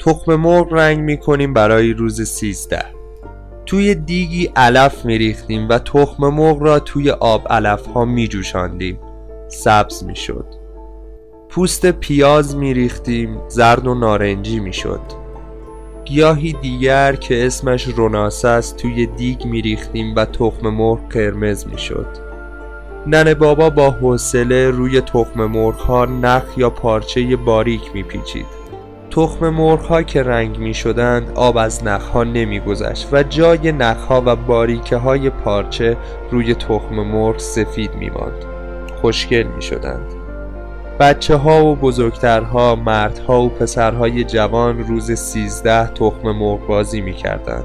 تخم مرغ رنگ می‌کنیم برای روز سیزده. توی دیگی علف میریختیم و تخم مرغ را توی آب علف ها میجوشاندیم. سبز می‌شد. پوست پیاز میریختیم زرد و نارنجی می‌شد. گیاهی دیگر که اسمش روناسه است توی دیگ میریختیم و تخم مرغ قرمز می‌شد. ننه بابا با حوصله روی تخم مرغ ها نخ یا پارچه باریک میپیچید. تخم مرغ ها که رنگ می شدند آب از نخ ها نمی گذشت و جای نخ ها و باریکه های پارچه روی تخم مرغ سفید می ماند خوشگل می شدند بچه ها و بزرگترها مردها و پسرهای جوان روز سیزده تخم مرغ بازی می کردند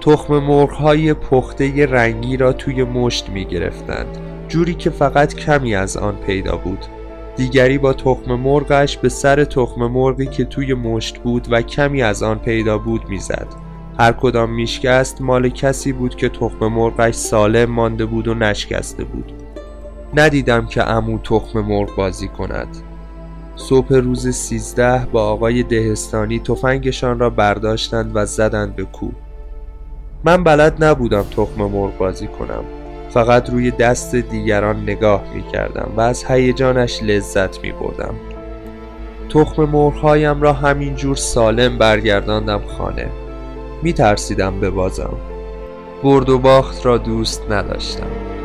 تخم مرغ های پخته رنگی را توی مشت می گرفتند جوری که فقط کمی از آن پیدا بود. دیگری با تخم مرغش به سر تخم مرغی که توی مشت بود و کمی از آن پیدا بود می‌زد. هر کدام میشکست مال کسی بود که تخم مرغش سالم مانده بود و نشکسته بود. ندیدم که امو تخم مرغ بازی کند. صبح روز سیزده با آقای دهستانی تفنگشان را برداشتند و زدند به کوه. من بلد نبودم تخم مرغ بازی کنم. فقط روی دست دیگران نگاه می کردم و از هیجانش لذت می بردم تخم مرغهایم را همینجور سالم برگرداندم خانه. می ترسیدم ببازم. برد و باخت را دوست نداشتم.